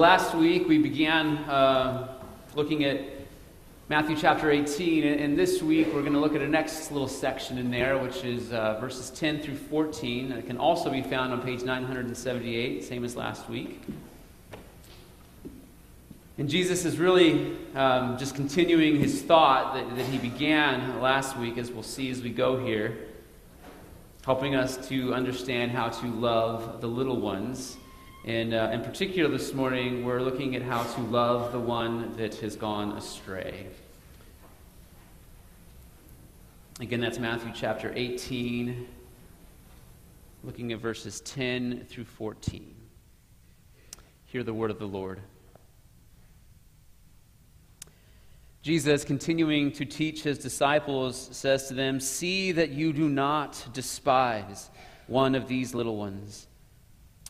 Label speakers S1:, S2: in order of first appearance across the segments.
S1: last week we began uh, looking at Matthew chapter 18, and this week we're going to look at a next little section in there, which is uh, verses 10 through 14. It can also be found on page 978, same as last week. And Jesus is really um, just continuing his thought that, that he began last week, as we'll see as we go here, helping us to understand how to love the little ones and uh, in particular, this morning, we're looking at how to love the one that has gone astray. Again, that's Matthew chapter 18, looking at verses 10 through 14. Hear the word of the Lord. Jesus, continuing to teach his disciples, says to them, See that you do not despise one of these little ones.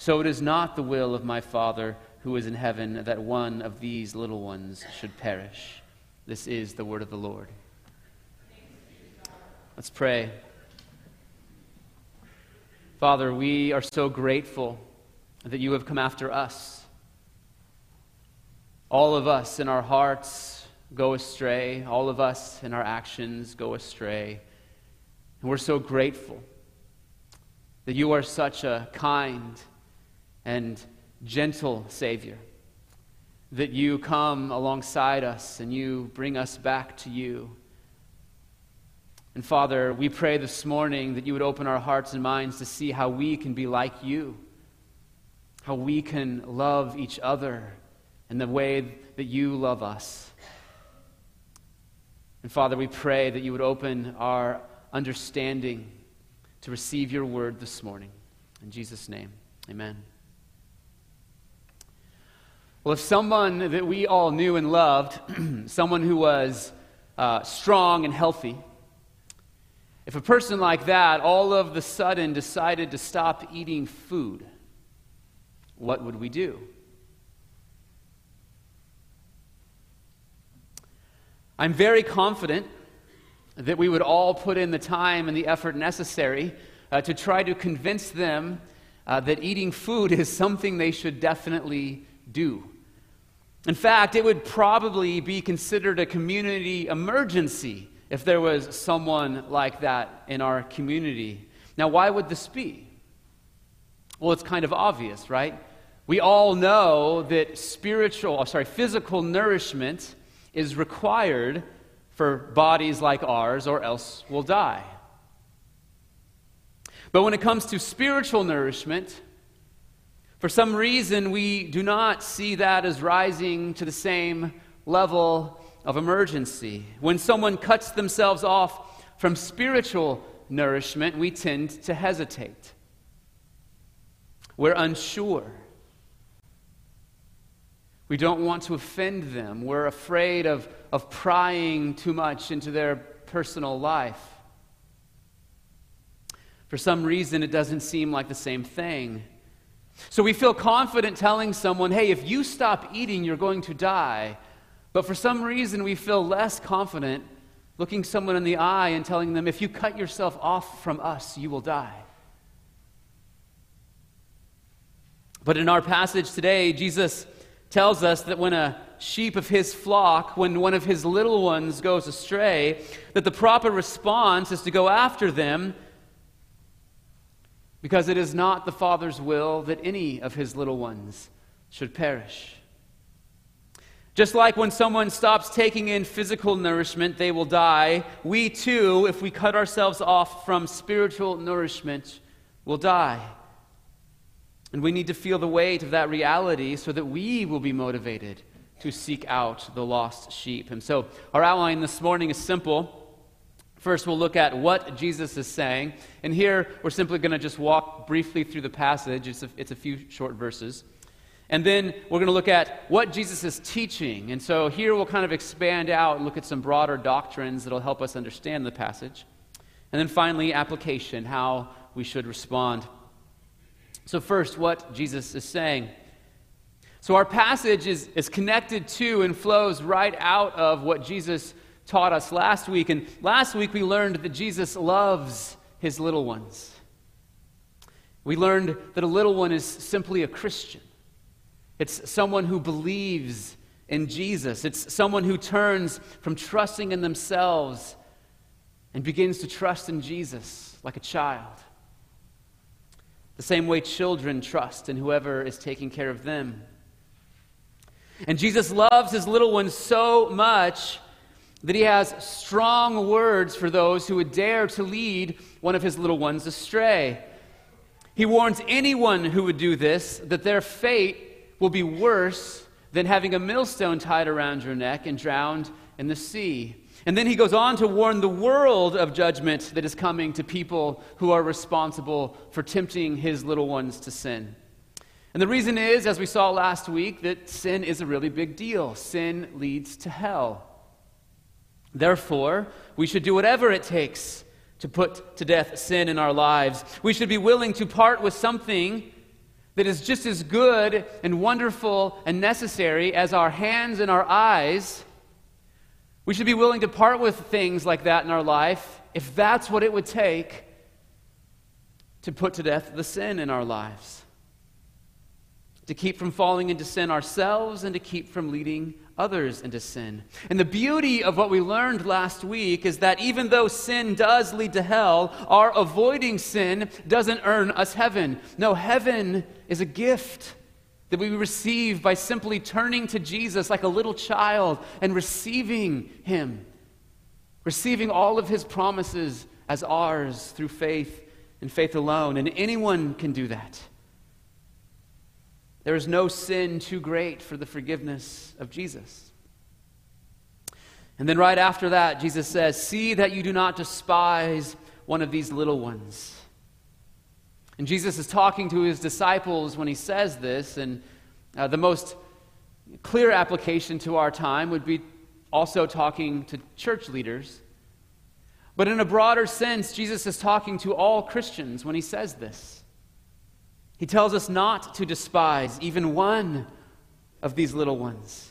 S1: So it is not the will of my Father who is in heaven that one of these little ones should perish. This is the word of the Lord. Let's pray. Father, we are so grateful that you have come after us. All of us in our hearts go astray, all of us in our actions go astray. And we're so grateful that you are such a kind, and gentle Savior, that you come alongside us and you bring us back to you. And Father, we pray this morning that you would open our hearts and minds to see how we can be like you, how we can love each other in the way that you love us. And Father, we pray that you would open our understanding to receive your word this morning. In Jesus' name, amen. Well, if someone that we all knew and loved, someone who was uh, strong and healthy, if a person like that all of the sudden decided to stop eating food, what would we do? I'm very confident that we would all put in the time and the effort necessary uh, to try to convince them uh, that eating food is something they should definitely do. In fact, it would probably be considered a community emergency if there was someone like that in our community. Now, why would this be? Well, it's kind of obvious, right? We all know that spiritual, oh, sorry, physical nourishment is required for bodies like ours, or else we'll die. But when it comes to spiritual nourishment, for some reason, we do not see that as rising to the same level of emergency. When someone cuts themselves off from spiritual nourishment, we tend to hesitate. We're unsure. We don't want to offend them. We're afraid of, of prying too much into their personal life. For some reason, it doesn't seem like the same thing. So we feel confident telling someone, hey, if you stop eating, you're going to die. But for some reason, we feel less confident looking someone in the eye and telling them, if you cut yourself off from us, you will die. But in our passage today, Jesus tells us that when a sheep of his flock, when one of his little ones goes astray, that the proper response is to go after them because it is not the Father's will that any of his little ones should perish. Just like when someone stops taking in physical nourishment, they will die, we too, if we cut ourselves off from spiritual nourishment, will die. And we need to feel the weight of that reality so that we will be motivated to seek out the lost sheep. And so, our outline this morning is simple. First, we'll look at what Jesus is saying. And here, we're simply going to just walk briefly through the passage. It's a, it's a few short verses. And then we're going to look at what Jesus is teaching. And so here we'll kind of expand out and look at some broader doctrines that'll help us understand the passage. And then finally, application, how we should respond. So, first, what Jesus is saying. So, our passage is, is connected to and flows right out of what Jesus taught us last week. And last week we learned that Jesus loves his little ones. We learned that a little one is simply a Christian, it's someone who believes in Jesus, it's someone who turns from trusting in themselves and begins to trust in Jesus like a child. The same way children trust in whoever is taking care of them. And Jesus loves his little ones so much that he has strong words for those who would dare to lead one of his little ones astray. He warns anyone who would do this that their fate will be worse than having a millstone tied around your neck and drowned in the sea. And then he goes on to warn the world of judgment that is coming to people who are responsible for tempting his little ones to sin. And the reason is, as we saw last week, that sin is a really big deal. Sin leads to hell. Therefore, we should do whatever it takes to put to death sin in our lives. We should be willing to part with something that is just as good and wonderful and necessary as our hands and our eyes. We should be willing to part with things like that in our life if that's what it would take to put to death the sin in our lives to keep from falling into sin ourselves and to keep from leading others into sin. And the beauty of what we learned last week is that even though sin does lead to hell, our avoiding sin doesn't earn us heaven. No, heaven is a gift that we receive by simply turning to Jesus like a little child and receiving Him, receiving all of His promises as ours through faith and faith alone. And anyone can do that. There is no sin too great for the forgiveness of Jesus. And then right after that, Jesus says, See that you do not despise one of these little ones. And Jesus is talking to his disciples when he says this, and uh, the most clear application to our time would be also talking to church leaders. But in a broader sense, Jesus is talking to all Christians when he says this. He tells us not to despise even one of these little ones.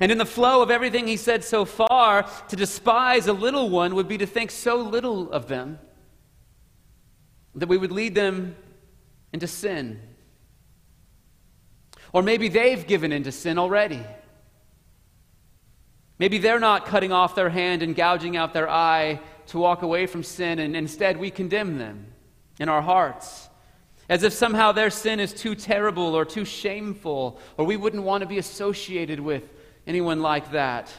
S1: And in the flow of everything he said so far, to despise a little one would be to think so little of them that we would lead them into sin. Or maybe they've given into sin already. Maybe they're not cutting off their hand and gouging out their eye to walk away from sin, and instead we condemn them in our hearts as if somehow their sin is too terrible or too shameful, or we wouldn't want to be associated with anyone like that.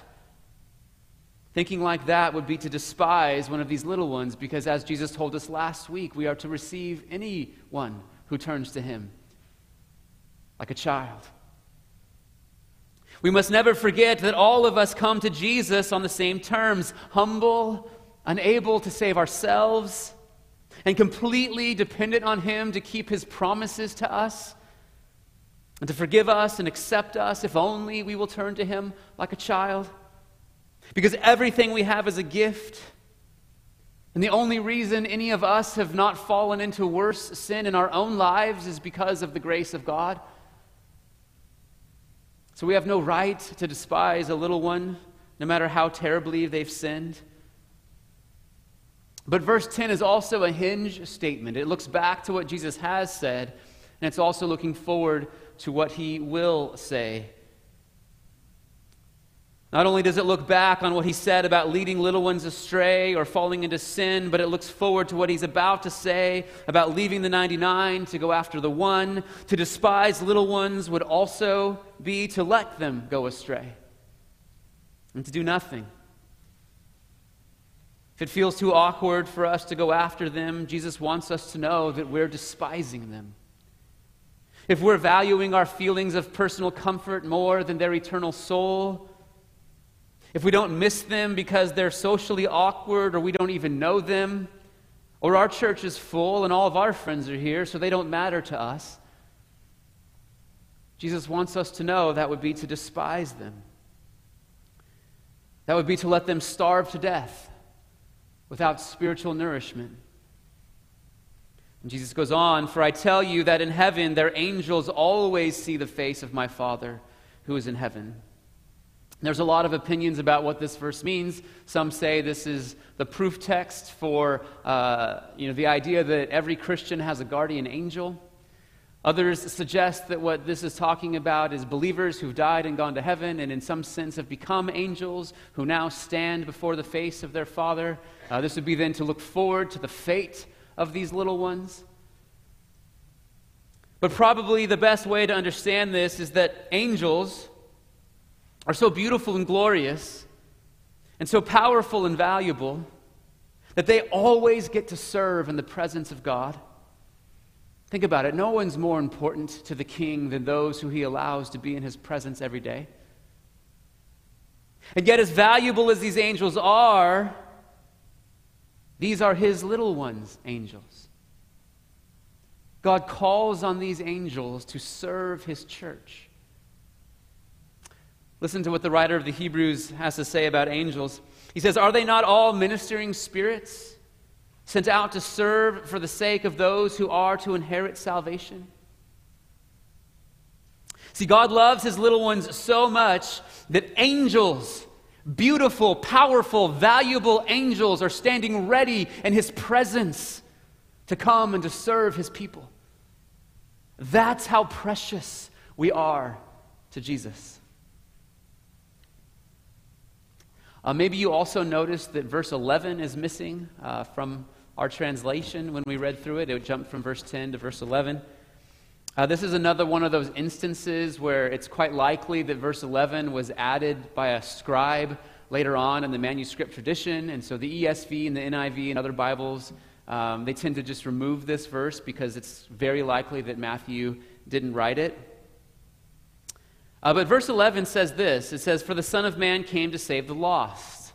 S1: Thinking like that would be to despise one of these little ones, because as Jesus told us last week, we are to receive anyone who turns to him like a child. We must never forget that all of us come to Jesus on the same terms humble, unable to save ourselves and completely dependent on Him to keep His promises to us and to forgive us and accept us if only we will turn to Him like a child. Because everything we have is a gift. And the only reason any of us have not fallen into worse sin in our own lives is because of the grace of God. So we have no right to despise a little one, no matter how terribly they've sinned. But verse 10 is also a hinge statement. It looks back to what Jesus has said, and it's also looking forward to what he will say. Not only does it look back on what he said about leading little ones astray or falling into sin, but it looks forward to what he's about to say about leaving the 99 to go after the one. To despise little ones would also be to let them go astray and to do nothing. If it feels too awkward for us to go after them, Jesus wants us to know that we're despising them. If we're valuing our feelings of personal comfort more than their eternal soul, if we don't miss them because they're socially awkward or we don't even know them, or our church is full and all of our friends are here, so they don't matter to us. Jesus wants us to know that would be to despise them. That would be to let them starve to death without spiritual nourishment. And Jesus goes on, For I tell you that in heaven their angels always see the face of my Father who is in heaven. There's a lot of opinions about what this verse means. Some say this is the proof text for uh, you know, the idea that every Christian has a guardian angel. Others suggest that what this is talking about is believers who've died and gone to heaven and, in some sense, have become angels who now stand before the face of their Father. Uh, this would be then to look forward to the fate of these little ones. But probably the best way to understand this is that angels are so beautiful and glorious and so powerful and valuable that they always get to serve in the presence of God. Think about it. No one's more important to the king than those who he allows to be in his presence every day. And yet, as valuable as these angels are, these are his little ones, angels. God calls on these angels to serve his church. Listen to what the writer of the Hebrews has to say about angels. He says, Are they not all ministering spirits sent out to serve for the sake of those who are to inherit salvation? See, God loves his little ones so much that angels, beautiful, powerful, valuable angels, are standing ready in his presence to come and to serve his people. That's how precious we are to Jesus. Uh, maybe you also noticed that verse 11 is missing uh, from our translation when we read through it. It jumped from verse 10 to verse 11. Uh, this is another one of those instances where it's quite likely that verse 11 was added by a scribe later on in the manuscript tradition. And so the ESV and the NIV and other Bibles, um, they tend to just remove this verse because it's very likely that Matthew didn't write it. Uh, but verse 11 says this it says, For the Son of Man came to save the lost.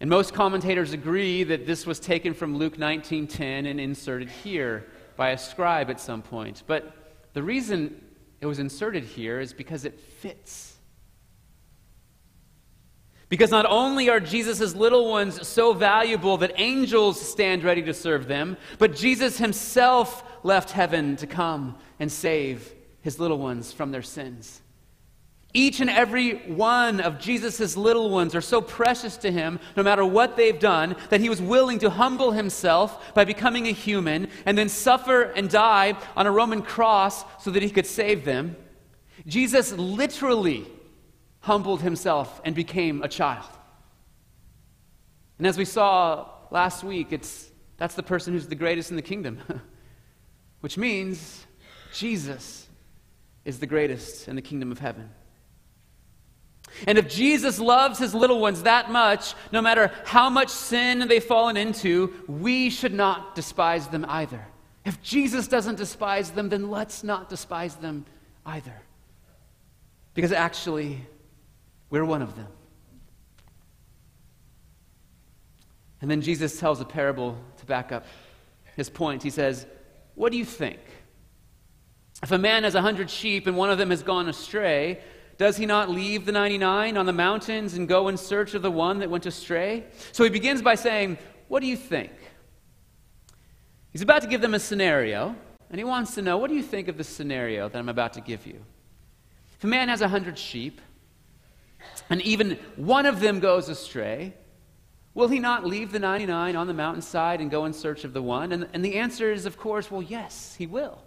S1: And most commentators agree that this was taken from Luke 19:10 and inserted here by a scribe at some point. But the reason it was inserted here is because it fits. Because not only are Jesus' little ones so valuable that angels stand ready to serve them, but Jesus himself left heaven to come and save his little ones from their sins. Each and every one of Jesus' little ones are so precious to him, no matter what they've done, that he was willing to humble himself by becoming a human and then suffer and die on a Roman cross so that he could save them. Jesus literally humbled himself and became a child. And as we saw last week, it's, that's the person who's the greatest in the kingdom, which means Jesus is the greatest in the kingdom of heaven. And if Jesus loves his little ones that much, no matter how much sin they've fallen into, we should not despise them either. If Jesus doesn't despise them, then let's not despise them either. Because actually, we're one of them. And then Jesus tells a parable to back up his point. He says, What do you think? If a man has a hundred sheep and one of them has gone astray, does he not leave the 99 on the mountains and go in search of the one that went astray? So he begins by saying, What do you think? He's about to give them a scenario, and he wants to know, What do you think of the scenario that I'm about to give you? If a man has a hundred sheep, and even one of them goes astray, will he not leave the 99 on the mountainside and go in search of the one? And, and the answer is, of course, well, yes, he will.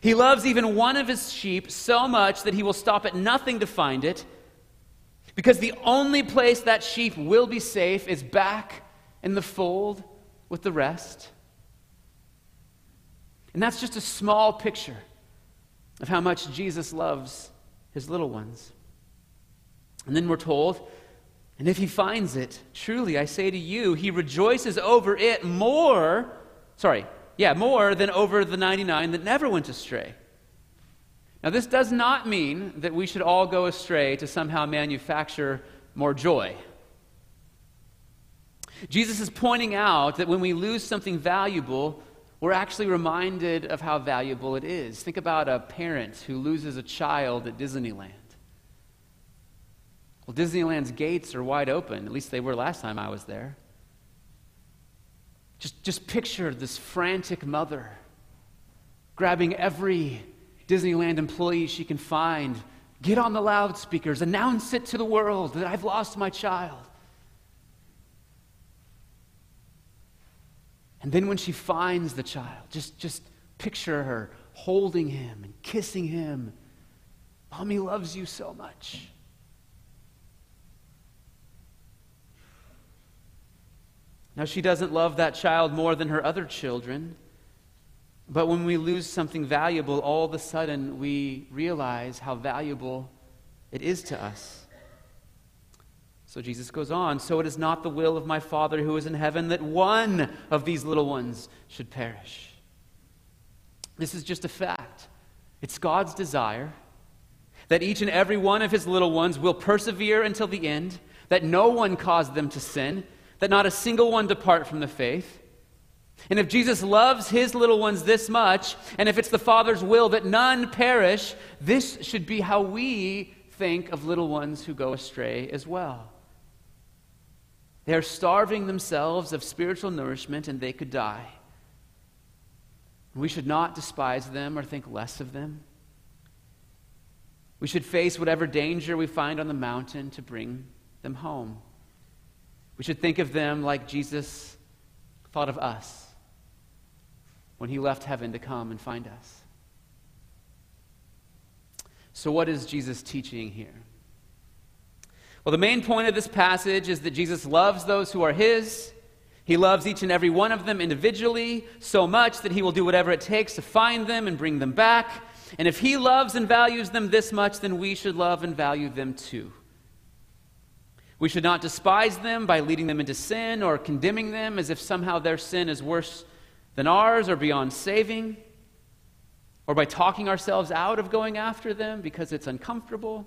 S1: He loves even one of his sheep so much that he will stop at nothing to find it, because the only place that sheep will be safe is back in the fold with the rest. And that's just a small picture of how much Jesus loves his little ones. And then we're told, and if he finds it, truly I say to you, he rejoices over it more. Sorry, yeah, more than over the 99 that never went astray. Now, this does not mean that we should all go astray to somehow manufacture more joy. Jesus is pointing out that when we lose something valuable, we're actually reminded of how valuable it is. Think about a parent who loses a child at Disneyland. Well, Disneyland's gates are wide open. At least they were last time I was there. Just, just picture this frantic mother grabbing every Disneyland employee she can find, get on the loudspeakers, announce it to the world that I've lost my child. And then when she finds the child, just, just picture her holding him and kissing him. Mommy loves you so much. Now, she doesn't love that child more than her other children. But when we lose something valuable, all of a sudden we realize how valuable it is to us. So Jesus goes on So it is not the will of my Father who is in heaven that one of these little ones should perish. This is just a fact. It's God's desire that each and every one of his little ones will persevere until the end, that no one caused them to sin, that not a single one depart from the faith. And if Jesus loves his little ones this much, and if it's the Father's will that none perish, this should be how we think of little ones who go astray as well. They are starving themselves of spiritual nourishment and they could die. We should not despise them or think less of them. We should face whatever danger we find on the mountain to bring them home. We should think of them like Jesus thought of us when he left heaven to come and find us. So, what is Jesus teaching here? Well, the main point of this passage is that Jesus loves those who are his. He loves each and every one of them individually so much that he will do whatever it takes to find them and bring them back. And if he loves and values them this much, then we should love and value them too. We should not despise them by leading them into sin or condemning them as if somehow their sin is worse than ours or beyond saving, or by talking ourselves out of going after them because it's uncomfortable.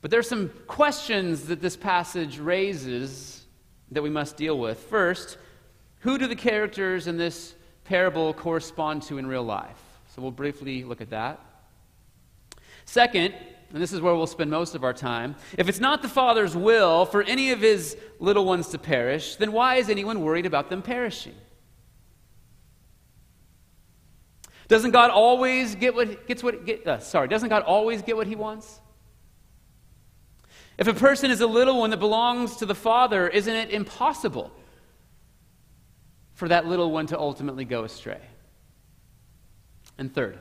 S1: But there are some questions that this passage raises that we must deal with. First, who do the characters in this parable correspond to in real life? So we'll briefly look at that. Second, and this is where we'll spend most of our time, if it's not the Father's will for any of his little ones to perish, then why is anyone worried about them perishing? Doesn't God always get what gets what get, uh, sorry, doesn't God always get what he wants? If a person is a little one that belongs to the Father, isn't it impossible for that little one to ultimately go astray? And third,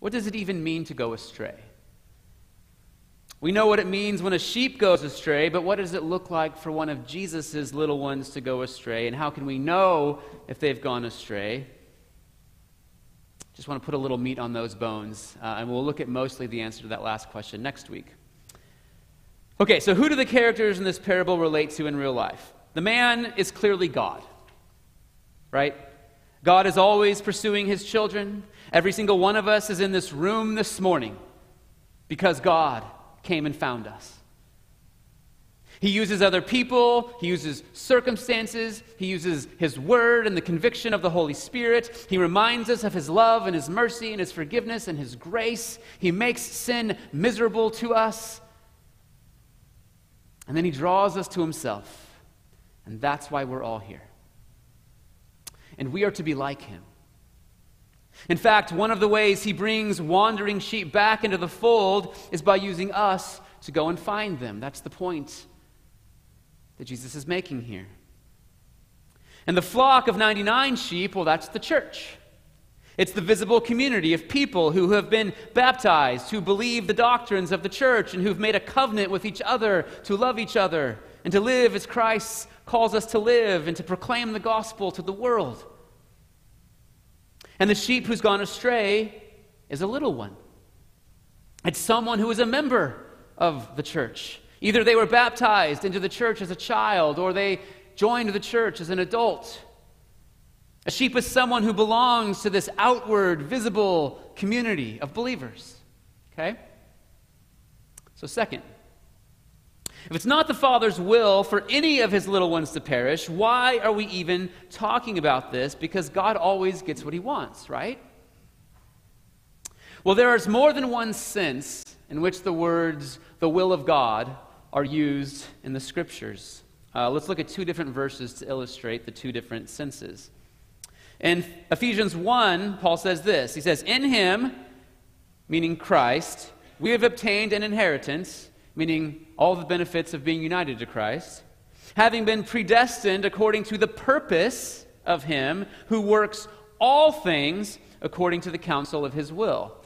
S1: what does it even mean to go astray? We know what it means when a sheep goes astray, but what does it look like for one of Jesus' little ones to go astray? And how can we know if they've gone astray? Just want to put a little meat on those bones, uh, and we'll look at mostly the answer to that last question next week. Okay, so who do the characters in this parable relate to in real life? The man is clearly God, right? God is always pursuing his children. Every single one of us is in this room this morning because God came and found us. He uses other people, he uses circumstances, he uses his word and the conviction of the Holy Spirit. He reminds us of his love and his mercy and his forgiveness and his grace. He makes sin miserable to us. And then he draws us to himself. And that's why we're all here. And we are to be like him. In fact, one of the ways he brings wandering sheep back into the fold is by using us to go and find them. That's the point that Jesus is making here. And the flock of 99 sheep, well, that's the church. It's the visible community of people who have been baptized, who believe the doctrines of the church, and who've made a covenant with each other to love each other and to live as Christ calls us to live and to proclaim the gospel to the world. And the sheep who's gone astray is a little one. It's someone who is a member of the church. Either they were baptized into the church as a child or they joined the church as an adult. A sheep is someone who belongs to this outward, visible community of believers. Okay? So, second, If it's not the Father's will for any of his little ones to perish, why are we even talking about this? Because God always gets what he wants, right? Well, there is more than one sense in which the words the will of God are used in the scriptures. Uh, let's look at two different verses to illustrate the two different senses. In Ephesians 1, Paul says this He says, In him, meaning Christ, we have obtained an inheritance, meaning all the benefits of being united to Christ, having been predestined according to the purpose of him who works all things according to the counsel of his will.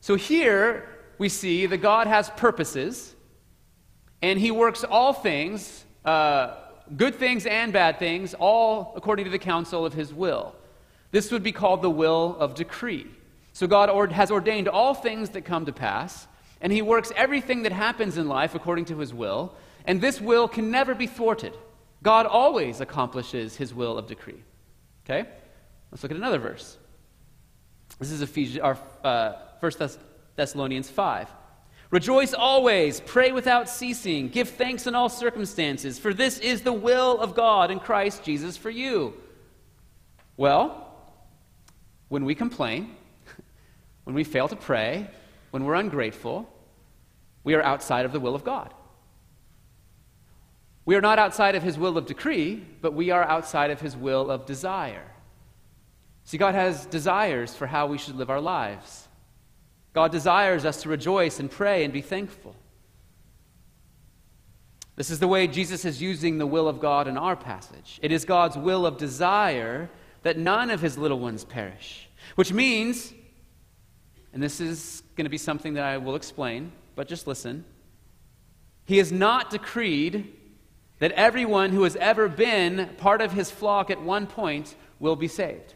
S1: So here we see that God has purposes, and he works all things, uh, good things and bad things, all according to the counsel of his will. This would be called the will of decree. So God has ordained all things that come to pass, and He works everything that happens in life according to His will, and this will can never be thwarted. God always accomplishes His will of decree. Okay? Let's look at another verse. This is Ephesians, our, uh, 1 Thess- Thessalonians 5. Rejoice always, pray without ceasing, give thanks in all circumstances, for this is the will of God in Christ Jesus for you. Well, when we complain, when we fail to pray, when we're ungrateful, we are outside of the will of God. We are not outside of his will of decree, but we are outside of his will of desire. See, God has desires for how we should live our lives. God desires us to rejoice and pray and be thankful. This is the way Jesus is using the will of God in our passage. It is God's will of desire that none of his little ones perish. Which means, and this is going to be something that I will explain, but just listen. He has not decreed that everyone who has ever been part of his flock at one point will be saved.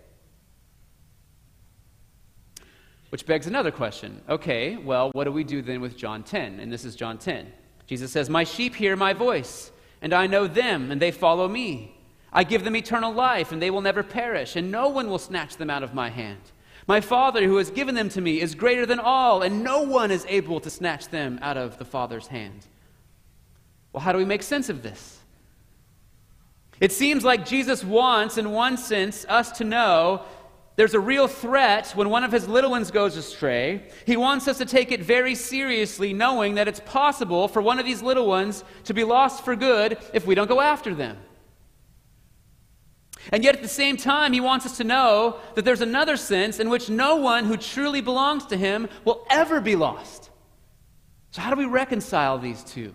S1: Which begs another question. Okay, well, what do we do then with John 10? And this is John 10. Jesus says, My sheep hear my voice, and I know them, and they follow me. I give them eternal life, and they will never perish, and no one will snatch them out of my hand. My Father, who has given them to me, is greater than all, and no one is able to snatch them out of the Father's hand. Well, how do we make sense of this? It seems like Jesus wants, in one sense, us to know there's a real threat when one of his little ones goes astray. He wants us to take it very seriously, knowing that it's possible for one of these little ones to be lost for good if we don't go after them. And yet, at the same time, he wants us to know that there's another sense in which no one who truly belongs to him will ever be lost. So, how do we reconcile these two?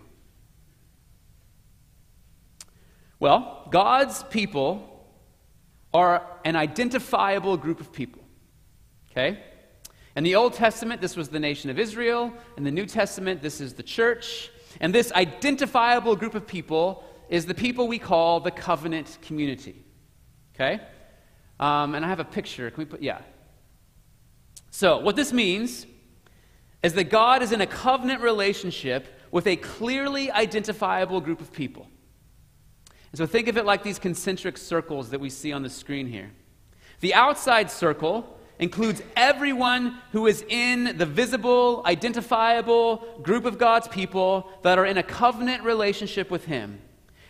S1: Well, God's people are an identifiable group of people. Okay? In the Old Testament, this was the nation of Israel. In the New Testament, this is the church. And this identifiable group of people is the people we call the covenant community. Okay? Um, and I have a picture. Can we put, yeah. So, what this means is that God is in a covenant relationship with a clearly identifiable group of people. And so, think of it like these concentric circles that we see on the screen here. The outside circle includes everyone who is in the visible, identifiable group of God's people that are in a covenant relationship with Him.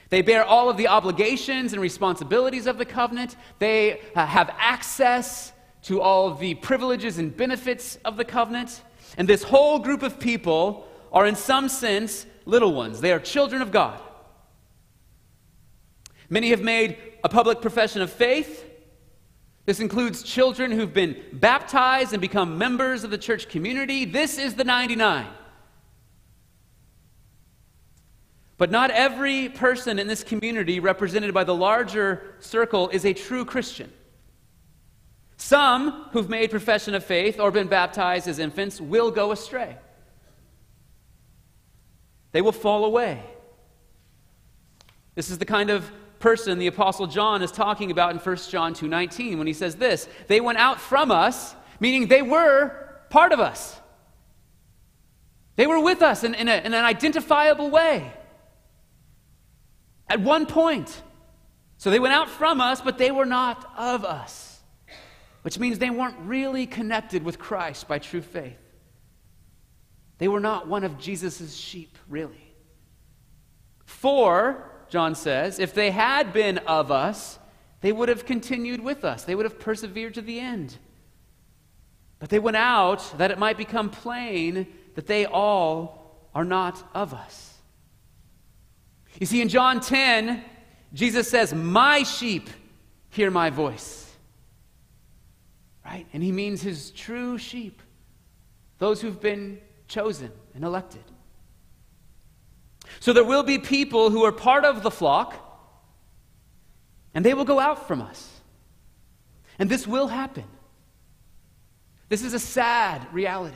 S1: They bear all of the obligations and responsibilities of the covenant. They uh, have access to all of the privileges and benefits of the covenant. And this whole group of people are, in some sense, little ones. They are children of God. Many have made a public profession of faith. This includes children who've been baptized and become members of the church community. This is the 99. But not every person in this community, represented by the larger circle, is a true Christian. Some who've made profession of faith or been baptized as infants will go astray. They will fall away. This is the kind of person the apostle John is talking about in 1 John 2:19 when he says this, they went out from us, meaning they were part of us. They were with us in, in, a, in an identifiable way at one point. So they went out from us, but they were not of us, which means they weren't really connected with Christ by true faith. They were not one of Jesus' sheep, really. For, John says, if they had been of us, they would have continued with us, they would have persevered to the end. But they went out that it might become plain that they all are not of us. You see, in John 10, Jesus says, My sheep hear my voice. Right? And he means his true sheep, those who've been chosen and elected. So there will be people who are part of the flock, and they will go out from us. And this will happen. This is a sad reality.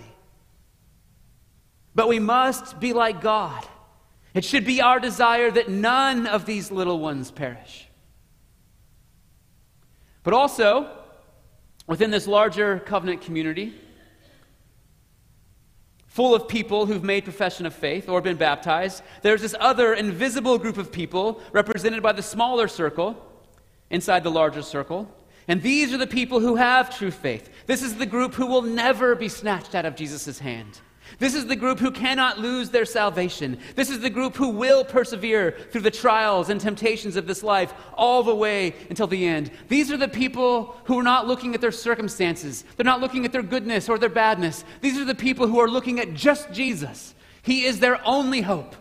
S1: But we must be like God. It should be our desire that none of these little ones perish. But also, within this larger covenant community, full of people who've made profession of faith or been baptized, there's this other invisible group of people represented by the smaller circle inside the larger circle. And these are the people who have true faith. This is the group who will never be snatched out of Jesus' hand. This is the group who cannot lose their salvation. This is the group who will persevere through the trials and temptations of this life all the way until the end. These are the people who are not looking at their circumstances. They're not looking at their goodness or their badness. These are the people who are looking at just Jesus. He is their only hope.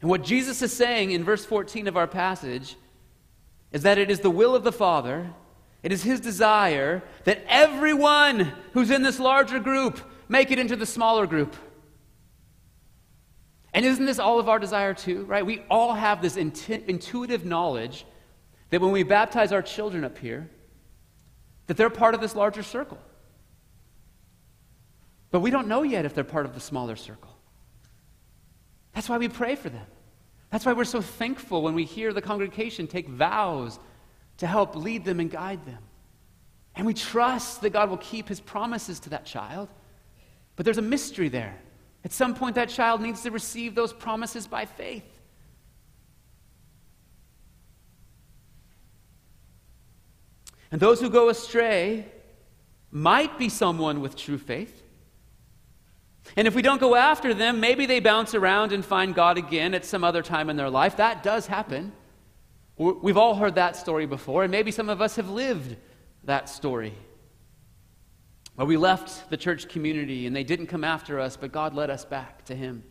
S1: And what Jesus is saying in verse 14 of our passage is that it is the will of the Father it is his desire that everyone who's in this larger group make it into the smaller group. And isn't this all of our desire too, right? We all have this intuitive knowledge that when we baptize our children up here, that they're part of this larger circle. But we don't know yet if they're part of the smaller circle. That's why we pray for them. That's why we're so thankful when we hear the congregation take vows to help lead them and guide them. And we trust that God will keep his promises to that child. But there's a mystery there. At some point, that child needs to receive those promises by faith. And those who go astray might be someone with true faith. And if we don't go after them, maybe they bounce around and find God again at some other time in their life. That does happen. We've all heard that story before, and maybe some of us have lived that story. Where we left the church community and they didn't come after us, but God led us back to Him.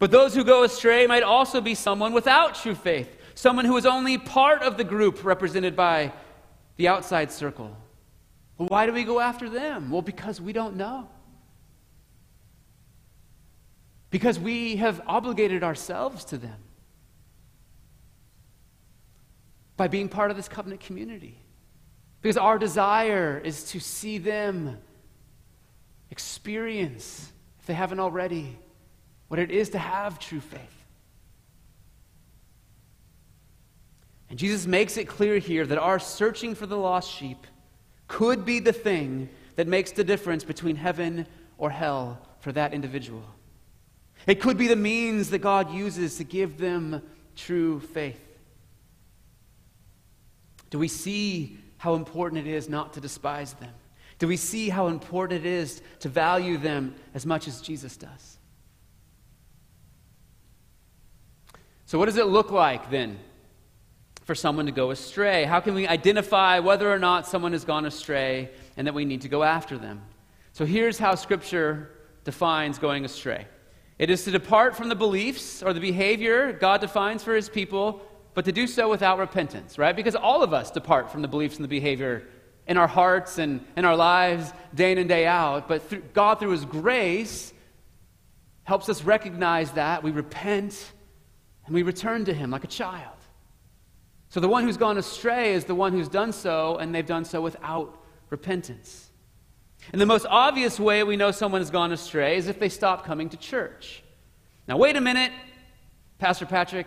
S1: But those who go astray might also be someone without true faith, someone who is only part of the group represented by the outside circle. Well, why do we go after them? Well, because we don't know. Because we have obligated ourselves to them by being part of this covenant community. Because our desire is to see them experience, if they haven't already, what it is to have true faith. And Jesus makes it clear here that our searching for the lost sheep could be the thing that makes the difference between heaven or hell for that individual. It could be the means that God uses to give them true faith. Do we see how important it is not to despise them? Do we see how important it is to value them as much as Jesus does? So, what does it look like then for someone to go astray? How can we identify whether or not someone has gone astray and that we need to go after them? So, here's how Scripture defines going astray it is to depart from the beliefs or the behavior God defines for his people but to do so without repentance, right? Because all of us depart from the beliefs and the behavior in our hearts and in our lives day in and day out. But through, God, through His grace, helps us recognize that. We repent and we return to Him like a child. So the one who's gone astray is the one who's done so, and they've done so without repentance. And the most obvious way we know someone has gone astray is if they stop coming to church. Now, wait a minute, Pastor Patrick.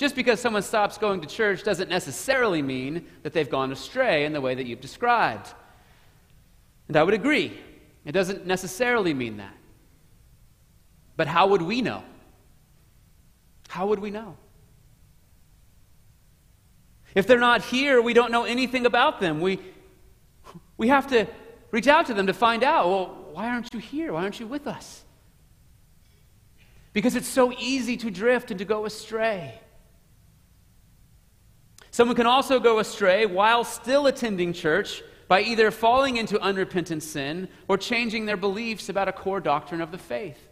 S1: Just because someone stops going to church doesn't necessarily mean that they've gone astray in the way that you've described. And I would agree. It doesn't necessarily mean that. But how would we know? How would we know? If they're not here, we don't know anything about them. We, we have to reach out to them to find out well, Why aren't you here? Why aren't you with us? Because it's so easy to drift and to go astray. Someone can also go astray while still attending church by either falling into unrepentant sin or changing their beliefs about a core doctrine of the faith.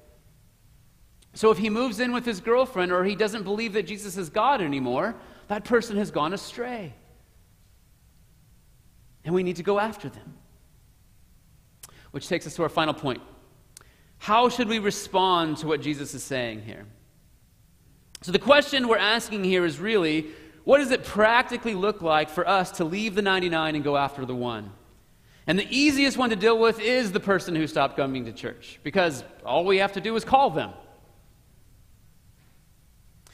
S1: So if he moves in with his girlfriend or he doesn't believe that Jesus is God anymore, that person has gone astray. And we need to go after them. Which takes us to our final point. How should we respond to what Jesus is saying here? So, the question we're asking here is really what does it practically look like for us to leave the 99 and go after the one? And the easiest one to deal with is the person who stopped coming to church because all we have to do is call them.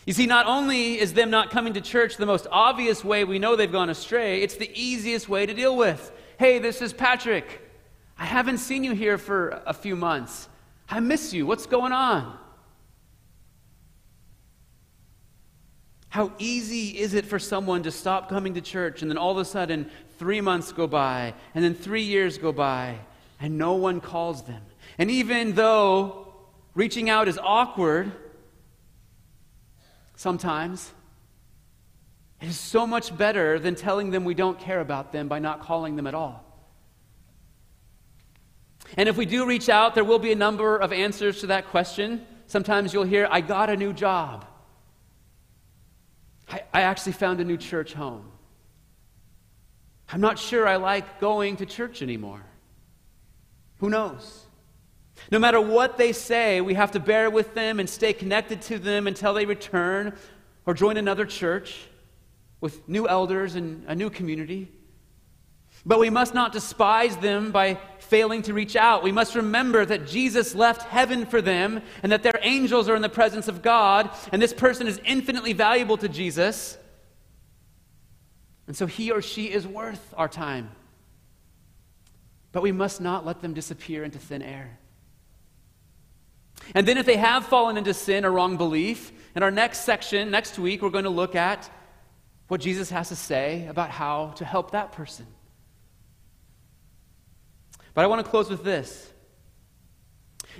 S1: You see, not only is them not coming to church the most obvious way we know they've gone astray, it's the easiest way to deal with. Hey, this is Patrick. I haven't seen you here for a few months. I miss you. What's going on? How easy is it for someone to stop coming to church and then all of a sudden three months go by and then three years go by and no one calls them? And even though reaching out is awkward, sometimes. It is so much better than telling them we don't care about them by not calling them at all. And if we do reach out, there will be a number of answers to that question. Sometimes you'll hear, I got a new job. I, I actually found a new church home. I'm not sure I like going to church anymore. Who knows? No matter what they say, we have to bear with them and stay connected to them until they return or join another church with new elders and a new community. But we must not despise them by failing to reach out. We must remember that Jesus left heaven for them and that their angels are in the presence of God, and this person is infinitely valuable to Jesus. And so he or she is worth our time. But we must not let them disappear into thin air. And then, if they have fallen into sin or wrong belief, in our next section, next week, we're going to look at what Jesus has to say about how to help that person. But I want to close with this.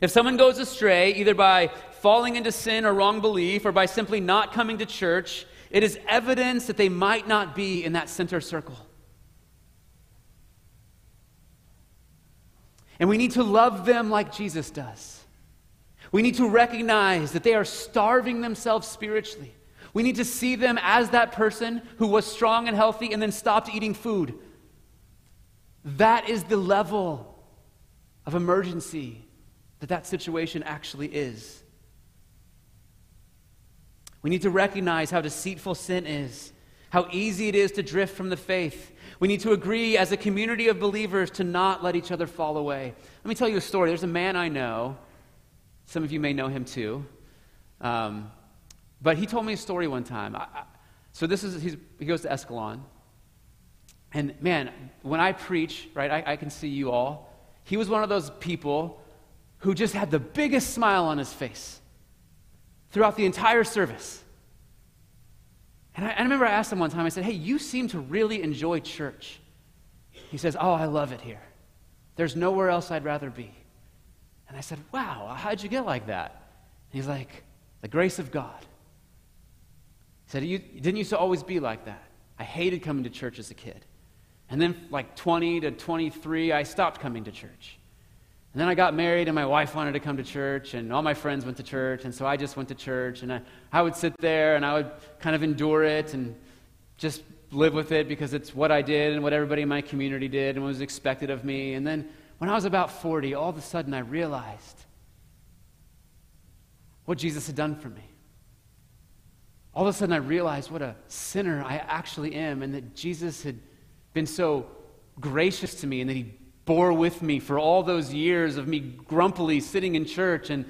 S1: If someone goes astray, either by falling into sin or wrong belief, or by simply not coming to church, it is evidence that they might not be in that center circle. And we need to love them like Jesus does. We need to recognize that they are starving themselves spiritually. We need to see them as that person who was strong and healthy and then stopped eating food. That is the level of emergency that that situation actually is. We need to recognize how deceitful sin is, how easy it is to drift from the faith. We need to agree as a community of believers to not let each other fall away. Let me tell you a story. There's a man I know some of you may know him too. Um, but he told me a story one time. I, I, so this is, he goes to Escalon. And man, when I preach, right, I, I can see you all. He was one of those people who just had the biggest smile on his face throughout the entire service. And I, I, remember I asked him one time, I said, Hey, you seem to really enjoy church. He says, Oh, I love it here. There's nowhere else I'd rather be. And I said, Wow, how'd you get like that? And he's like, The grace of God. He said, you, Didn't used to always be like that. I hated coming to church as a kid. And then, like 20 to 23, I stopped coming to church. And then I got married, and my wife wanted to come to church, and all my friends went to church, and so I just went to church, and I, I would sit there and I would kind of endure it and just live with it because it's what I did and what everybody in my community did and what was expected of me. And then when I was about 40, all of a sudden I realized what Jesus had done for me. All of a sudden I realized what a sinner I actually am and that Jesus had been so gracious to me and that he bore with me for all those years of me grumpily sitting in church and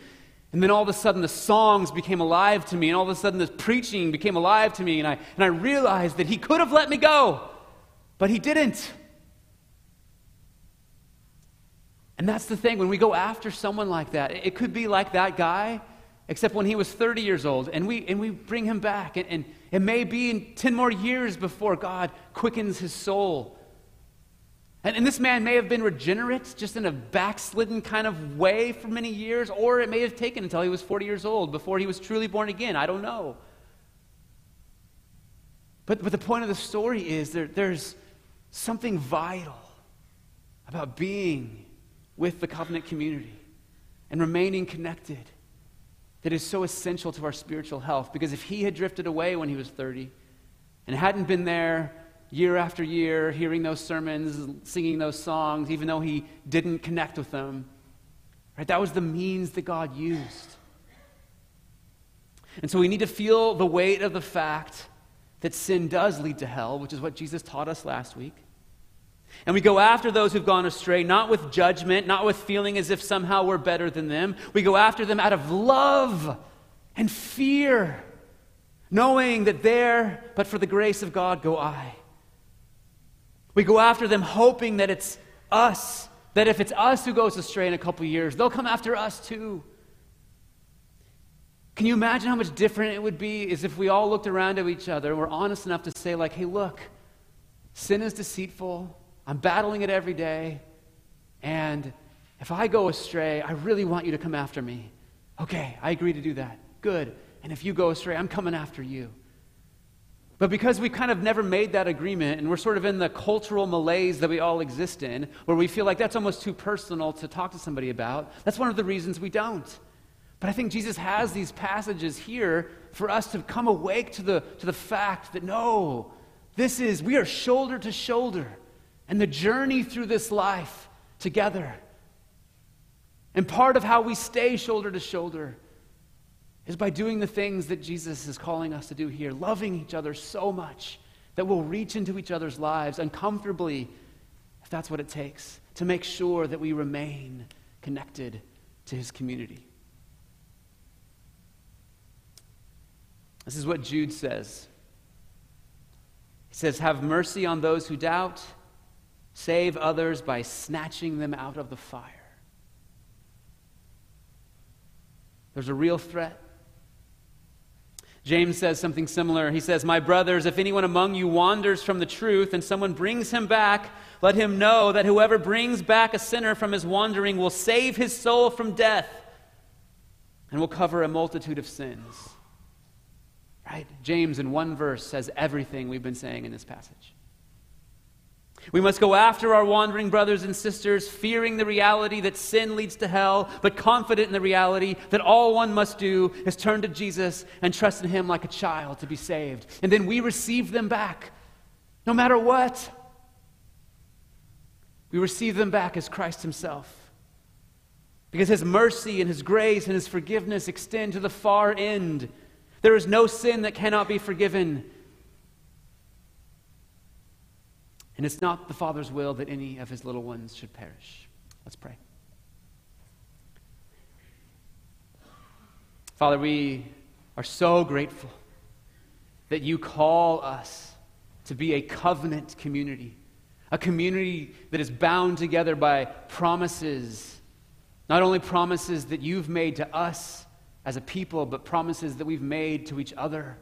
S1: and then all of a sudden the songs became alive to me, and all of a sudden the preaching became alive to me, and I, and I realized that he could have let me go, but he didn't. And that's the thing, when we go after someone like that, it could be like that guy, except when he was 30 years old, and we, and we bring him back. And, and it may be in 10 more years before God quickens his soul. And, and this man may have been regenerate, just in a backslidden kind of way for many years, or it may have taken until he was 40 years old before he was truly born again. I don't know. But, but the point of the story is there, there's something vital about being with the covenant community and remaining connected that is so essential to our spiritual health. Because if he had drifted away when he was 30 and hadn't been there year after year, hearing those sermons, singing those songs, even though he didn't connect with them, right, that was the means that God used. And so we need to feel the weight of the fact that sin does lead to hell, which is what Jesus taught us last week. And we go after those who've gone astray, not with judgment, not with feeling as if somehow we're better than them. We go after them out of love and fear, knowing that there, but for the grace of God, go I. We go after them hoping that it's us, that if it's us who goes astray in a couple years, they'll come after us too. Can you imagine how much different it would be if we all looked around at each other and were honest enough to say, like, hey, look, sin is deceitful. I'm battling it every day. And if I go astray, I really want you to come after me. Okay, I agree to do that. Good. And if you go astray, I'm coming after you. But because we kind of never made that agreement, and we're sort of in the cultural malaise that we all exist in, where we feel like that's almost too personal to talk to somebody about, that's one of the reasons we don't. But I think Jesus has these passages here for us to come awake to the, to the fact that no, this is, we are shoulder to shoulder, and the journey through this life together. And part of how we stay shoulder to shoulder is by doing the things that Jesus is calling us to do here, loving each other so much that we'll reach into each other's lives uncomfortably, if that's what it takes, to make sure that we remain connected to his community. This is what Jude says. He says, Have mercy on those who doubt, save others by snatching them out of the fire. There's a real threat. James says something similar. He says, My brothers, if anyone among you wanders from the truth and someone brings him back, let him know that whoever brings back a sinner from his wandering will save his soul from death and will cover a multitude of sins. Right? James, in one verse, says everything we've been saying in this passage. We must go after our wandering brothers and sisters, fearing the reality that sin leads to hell, but confident in the reality that all one must do is turn to Jesus and trust in Him like a child to be saved. And then we receive them back, no matter what. We receive them back as Christ Himself. Because His mercy and His grace and His forgiveness extend to the far end there is no sin that cannot be forgiven. And it's not the Father's will that any of his little ones should perish. Let's pray. Father, we are so grateful that you call us to be a covenant community, a community that is bound together by promises, not only promises that you've made to us as a people, but promises that we've made to each other.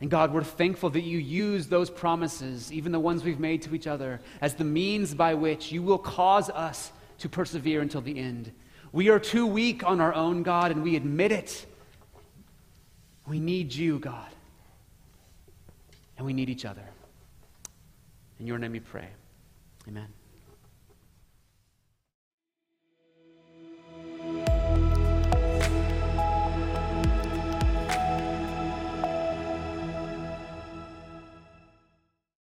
S1: And God, we're thankful that you use those promises, even the ones we've made to each other, as the means by which you will cause us to persevere until the end. We are too weak on our own, God, and we admit it. We need you, God. And we need each other. In your name we pray. Amen.